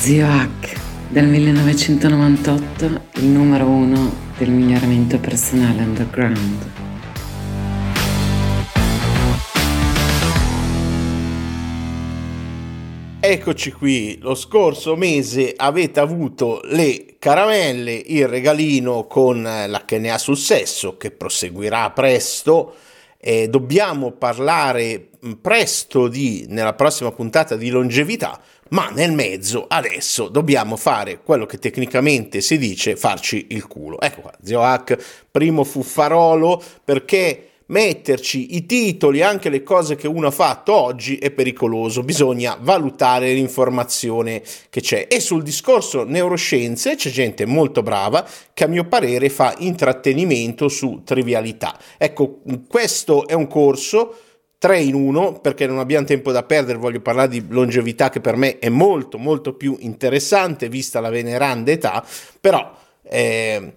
Zio Hack, dal 1998 il numero uno del miglioramento personale underground. Eccoci qui, lo scorso mese avete avuto le caramelle, il regalino con l'HNA sul sesso che proseguirà presto. Eh, dobbiamo parlare presto di, nella prossima puntata di longevità, ma nel mezzo adesso dobbiamo fare quello che tecnicamente si dice farci il culo. Ecco qua, Zio Hack, primo fuffarolo, perché metterci i titoli, anche le cose che uno ha fatto oggi è pericoloso, bisogna valutare l'informazione che c'è. E sul discorso neuroscienze c'è gente molto brava che a mio parere fa intrattenimento su trivialità. Ecco, questo è un corso 3 in 1 perché non abbiamo tempo da perdere, voglio parlare di longevità che per me è molto molto più interessante vista la veneranda età, però eh,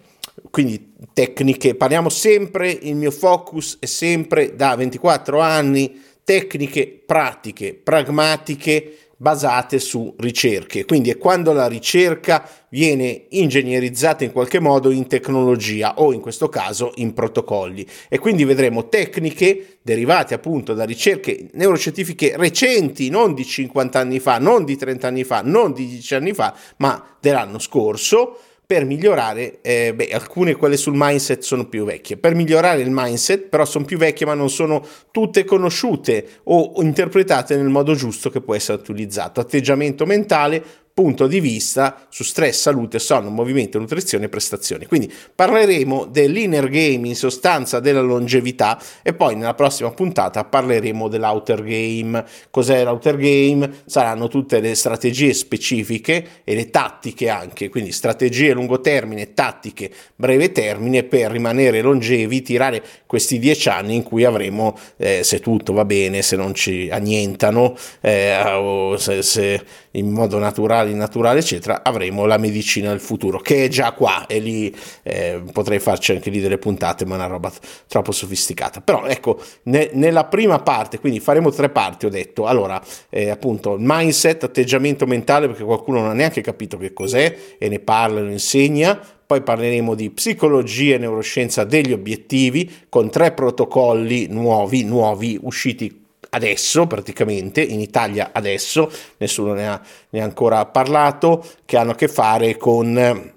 quindi tecniche, parliamo sempre, il mio focus è sempre da 24 anni, tecniche pratiche, pragmatiche, basate su ricerche. Quindi è quando la ricerca viene ingegnerizzata in qualche modo in tecnologia o in questo caso in protocolli. E quindi vedremo tecniche derivate appunto da ricerche neuroscientifiche recenti, non di 50 anni fa, non di 30 anni fa, non di 10 anni fa, ma dell'anno scorso per migliorare, eh, beh, alcune quelle sul mindset sono più vecchie, per migliorare il mindset però sono più vecchie ma non sono tutte conosciute o interpretate nel modo giusto che può essere utilizzato. Atteggiamento mentale, punto di vista su stress, salute, sonno, movimento, nutrizione e prestazioni. Quindi parleremo dell'inner game, in sostanza della longevità e poi nella prossima puntata parleremo dell'outer game. Cos'è l'outer game? Saranno tutte le strategie specifiche e le tattiche anche, quindi strategie a lungo termine, tattiche breve termine per rimanere longevi, tirare questi dieci anni in cui avremo, eh, se tutto va bene, se non ci annientano, eh, se, se in modo naturale, innaturale, eccetera, avremo la medicina del futuro, che è già qua e lì eh, potrei farci anche lì delle puntate, ma è una roba troppo sofisticata. Però ecco, ne, nella prima parte, quindi faremo tre parti, ho detto, allora, eh, appunto, mindset, atteggiamento mentale, perché qualcuno non ha neanche capito che cos'è e ne parla, lo insegna, poi parleremo di psicologia e neuroscienza degli obiettivi con tre protocolli nuovi, nuovi usciti adesso praticamente, in Italia adesso, nessuno ne ha, ne ha ancora parlato, che hanno a che fare con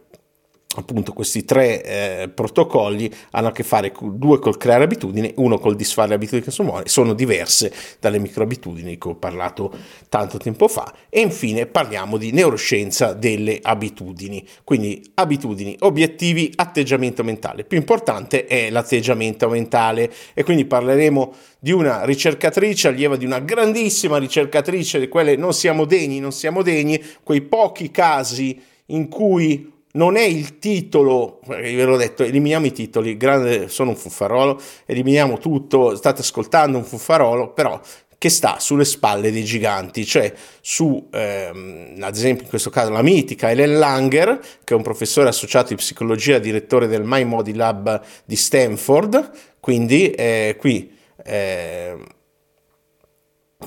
appunto questi tre eh, protocolli hanno a che fare due col creare abitudini, uno col disfare abitudini che sono sono diverse dalle microabitudini che ho parlato tanto tempo fa. E infine parliamo di neuroscienza delle abitudini, quindi abitudini, obiettivi, atteggiamento mentale. Più importante è l'atteggiamento mentale. E quindi parleremo di una ricercatrice allieva di una grandissima ricercatrice di quelle non siamo degni, non siamo degni, quei pochi casi in cui non è il titolo, ve l'ho detto, eliminiamo i titoli, grande, sono un fuffarolo, eliminiamo tutto, state ascoltando un fuffarolo, però che sta sulle spalle dei giganti, cioè su, ehm, ad esempio in questo caso la mitica Ellen Langer, che è un professore associato di psicologia, direttore del My Modi Lab di Stanford, quindi eh, qui eh,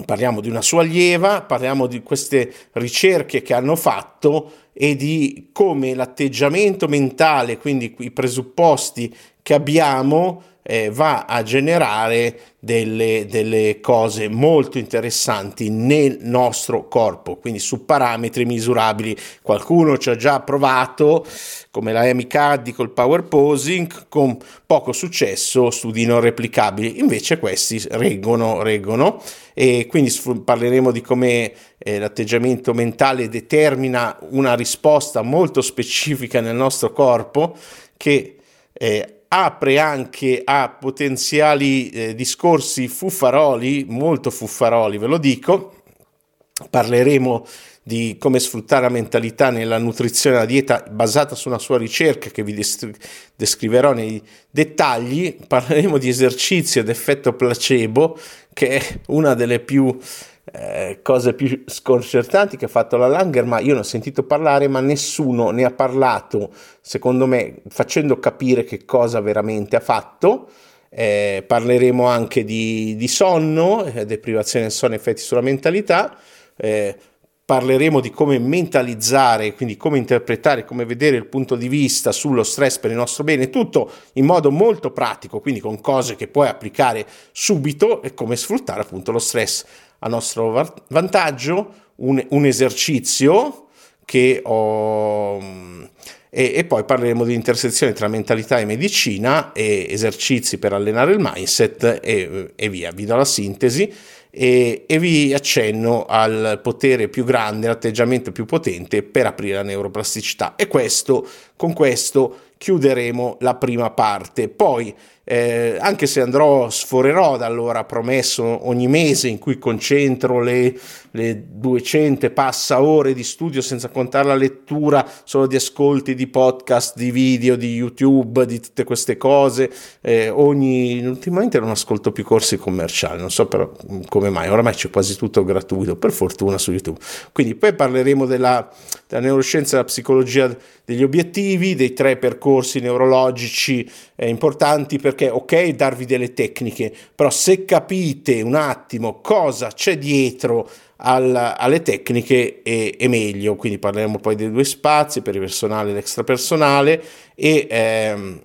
parliamo di una sua allieva, parliamo di queste ricerche che hanno fatto e di come l'atteggiamento mentale, quindi i presupposti che abbiamo, eh, va a generare delle, delle, cose molto interessanti nel nostro corpo, quindi su parametri misurabili. Qualcuno ci ha già provato, come la Amy Cuddy col power posing, con poco successo, studi non replicabili. Invece questi reggono, reggono e quindi parleremo di come eh, l'atteggiamento mentale determina una risposta molto specifica nel nostro corpo che eh, apre anche a potenziali eh, discorsi fuffaroli, molto fuffaroli, ve lo dico. Parleremo di come sfruttare la mentalità nella nutrizione e la dieta basata su una sua ricerca che vi descriverò nei dettagli. Parleremo di esercizio ed effetto placebo, che è una delle più eh, cose più sconcertanti che ha fatto la Langer, ma io ne ho sentito parlare, ma nessuno ne ha parlato, secondo me, facendo capire che cosa veramente ha fatto. Eh, parleremo anche di, di sonno, eh, deprivazione del sonno, effetti sulla mentalità. Eh, parleremo di come mentalizzare, quindi come interpretare, come vedere il punto di vista sullo stress per il nostro bene, tutto in modo molto pratico, quindi con cose che puoi applicare subito e come sfruttare appunto lo stress a nostro vantaggio, un, un esercizio che ho e, e, poi parleremo di intersezione tra mentalità e medicina e esercizi per allenare il mindset e, e via. Vi do la sintesi e, e, vi accenno al potere più grande, l'atteggiamento più potente per aprire la neuroplasticità. E questo, con questo chiuderemo la prima parte. Poi eh, anche se andrò, sforerò da allora promesso ogni mese in cui concentro le, le 200 passa ore di studio senza contare la lettura solo di ascolti di podcast, di video, di YouTube, di tutte queste cose. Eh, ogni, ultimamente non ascolto più corsi commerciali, non so però come mai, oramai c'è quasi tutto gratuito, per fortuna su YouTube. Quindi poi parleremo della, della neuroscienza e della psicologia degli obiettivi, dei tre percorsi neurologici eh, importanti perché ok darvi delle tecniche, però se capite un attimo cosa c'è dietro al, alle tecniche è, è, meglio, quindi parleremo poi dei due spazi per il personale e l'extrapersonale e ehm,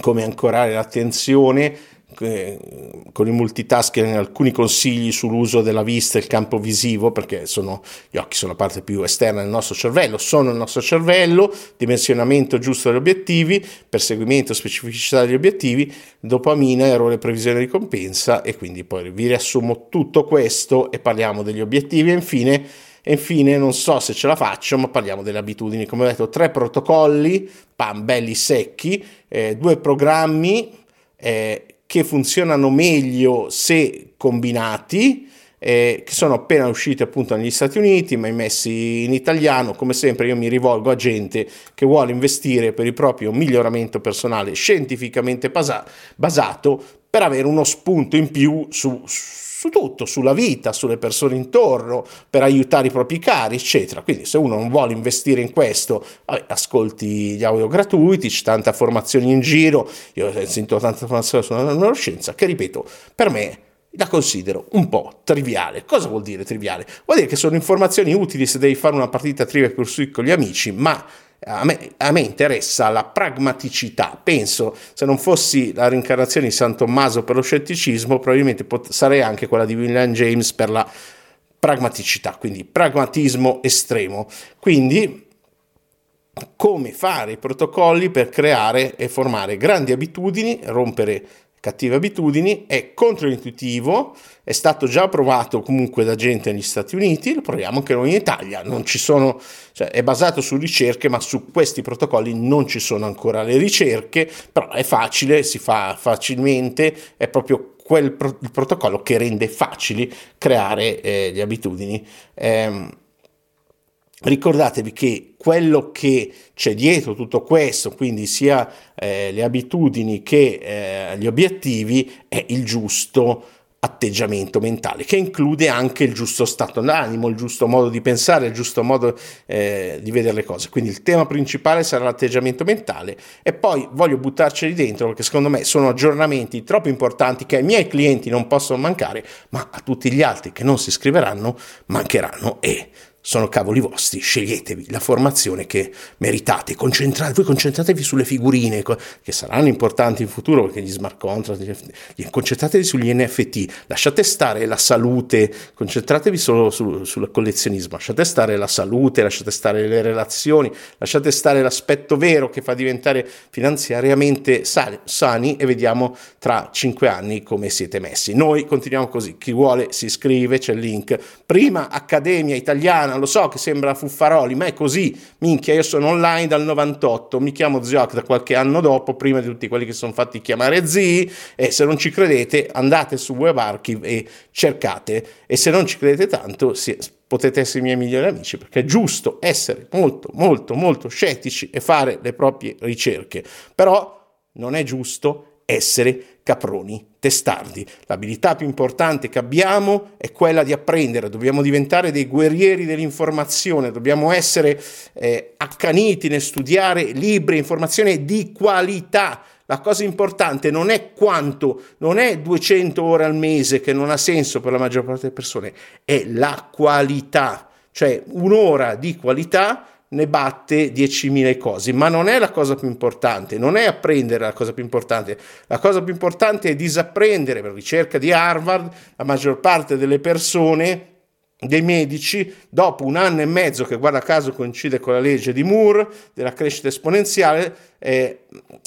come ancorare l'attenzione con il multitasking alcuni consigli sull'uso della vista e il campo visivo perché sono, gli occhi sono la parte più esterna del nostro cervello, sono il nostro cervello, dimensionamento giusto degli obiettivi, perseguimento, specificità degli obiettivi, dopamina, errore, previsione ricompensa e quindi poi vi riassumo tutto questo e parliamo degli obiettivi e infine e infine, non so se ce la faccio, ma parliamo delle abitudini. Come ho detto, tre protocolli, pam, belli secchi, eh, due programmi eh, che funzionano meglio se combinati, eh, che sono appena usciti appunto negli Stati Uniti, ma messi in italiano. Come sempre io mi rivolgo a gente che vuole investire per il proprio miglioramento personale scientificamente basa- basato per avere uno spunto in più su, su tutto, sulla vita, sulle persone intorno, per aiutare i propri cari, eccetera. Quindi se uno non vuole investire in questo, ascolti gli audio gratuiti, c'è tanta formazione in giro, io ho sentito tanta formazione sulla neuroscienza, che ripeto, per me la considero un po' triviale. Cosa vuol dire triviale? Vuol dire che sono informazioni utili se devi fare una partita trivia per con gli amici, ma a me, a me, interessa la pragmaticità. Penso, se non fossi la rincarnazione di San Tommaso per lo scetticismo, probabilmente pot- sarei anche quella di William James per la pragmaticità, quindi pragmatismo estremo. Quindi, come fare i protocolli per creare e formare grandi abitudini, rompere cattive abitudini, è controintuitivo, è stato già provato comunque da gente negli Stati Uniti, lo proviamo anche noi in Italia, sono, cioè è basato su ricerche, ma su questi protocolli non ci sono ancora le ricerche, però è facile, si fa facilmente, è proprio quel pro- protocollo che rende facili creare eh, le abitudini. Eh, ricordatevi che quello che c'è dietro tutto questo, quindi sia eh, le abitudini che eh, gli obiettivi, è il giusto atteggiamento mentale, che include anche il giusto stato d'animo, il giusto modo di pensare, il giusto modo eh, di vedere le cose. Quindi il tema principale sarà l'atteggiamento mentale e poi voglio buttarceli dentro perché secondo me sono aggiornamenti troppo importanti che ai miei clienti non possono mancare, ma a tutti gli altri che non si iscriveranno mancheranno e sono cavoli vostri, sceglietevi la formazione che meritate, concentrate, voi concentratevi sulle figurine che saranno importanti in futuro perché gli smart contract, concentratevi sugli NFT, lasciate stare la salute, concentratevi solo su, sul collezionismo, lasciate stare la salute, lasciate stare le relazioni, lasciate stare l'aspetto vero che fa diventare finanziariamente sani e vediamo tra cinque anni come siete messi. Noi continuiamo così, chi vuole si iscrive, c'è il link, prima Accademia Italiana, lo so che sembra fuffaroli, ma è così. Minchia, io sono online dal 98, mi chiamo Zioc da qualche anno dopo, prima di tutti quelli che sono fatti chiamare zii, e se non ci credete andate su Web Archive e cercate, e se non ci credete tanto sì, potete essere i miei migliori amici, perché è giusto essere molto, molto, molto scettici e fare le proprie ricerche, però non è giusto essere caproni testardi. L'abilità più importante che abbiamo è quella di apprendere, dobbiamo diventare dei guerrieri dell'informazione, dobbiamo essere eh, accaniti nel studiare libri, informazione di qualità. La cosa importante non è quanto, non è 200 ore al mese che non ha senso per la maggior parte delle persone, è la qualità cioè un'ora di qualità ne batte 10.000 cose, ma non è la cosa più importante, non è apprendere la cosa più importante, la cosa più importante è disapprendere, per ricerca di Harvard, la maggior parte delle persone dei medici, dopo un anno e mezzo, che guarda caso coincide con la legge di Moore della crescita esponenziale, è,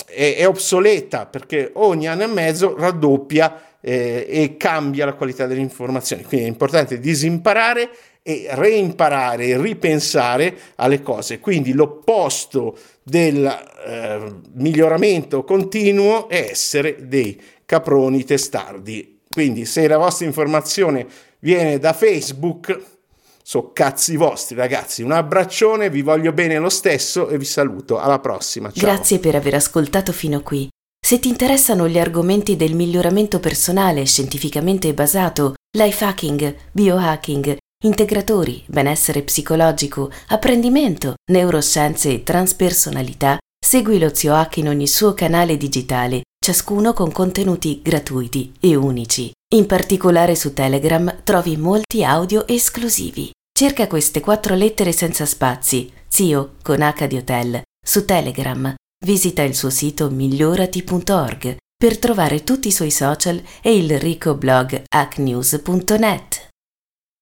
è, è obsoleta perché ogni anno e mezzo raddoppia eh, e cambia la qualità delle informazioni. Quindi è importante disimparare e reimparare, ripensare alle cose. Quindi l'opposto del eh, miglioramento continuo è essere dei caproni testardi. Quindi se la vostra informazione viene da Facebook, so cazzi vostri ragazzi. Un abbraccione, vi voglio bene lo stesso e vi saluto. Alla prossima. Ciao. Grazie per aver ascoltato fino qui. Se ti interessano gli argomenti del miglioramento personale scientificamente basato, life hacking, biohacking, integratori, benessere psicologico, apprendimento, neuroscienze e transpersonalità, segui lo Zio Hack in ogni suo canale digitale, ciascuno con contenuti gratuiti e unici. In particolare su Telegram trovi molti audio esclusivi. Cerca queste quattro lettere senza spazi, Zio con H di Hotel, su Telegram. Visita il suo sito migliorati.org per trovare tutti i suoi social e il ricco blog hacknews.net.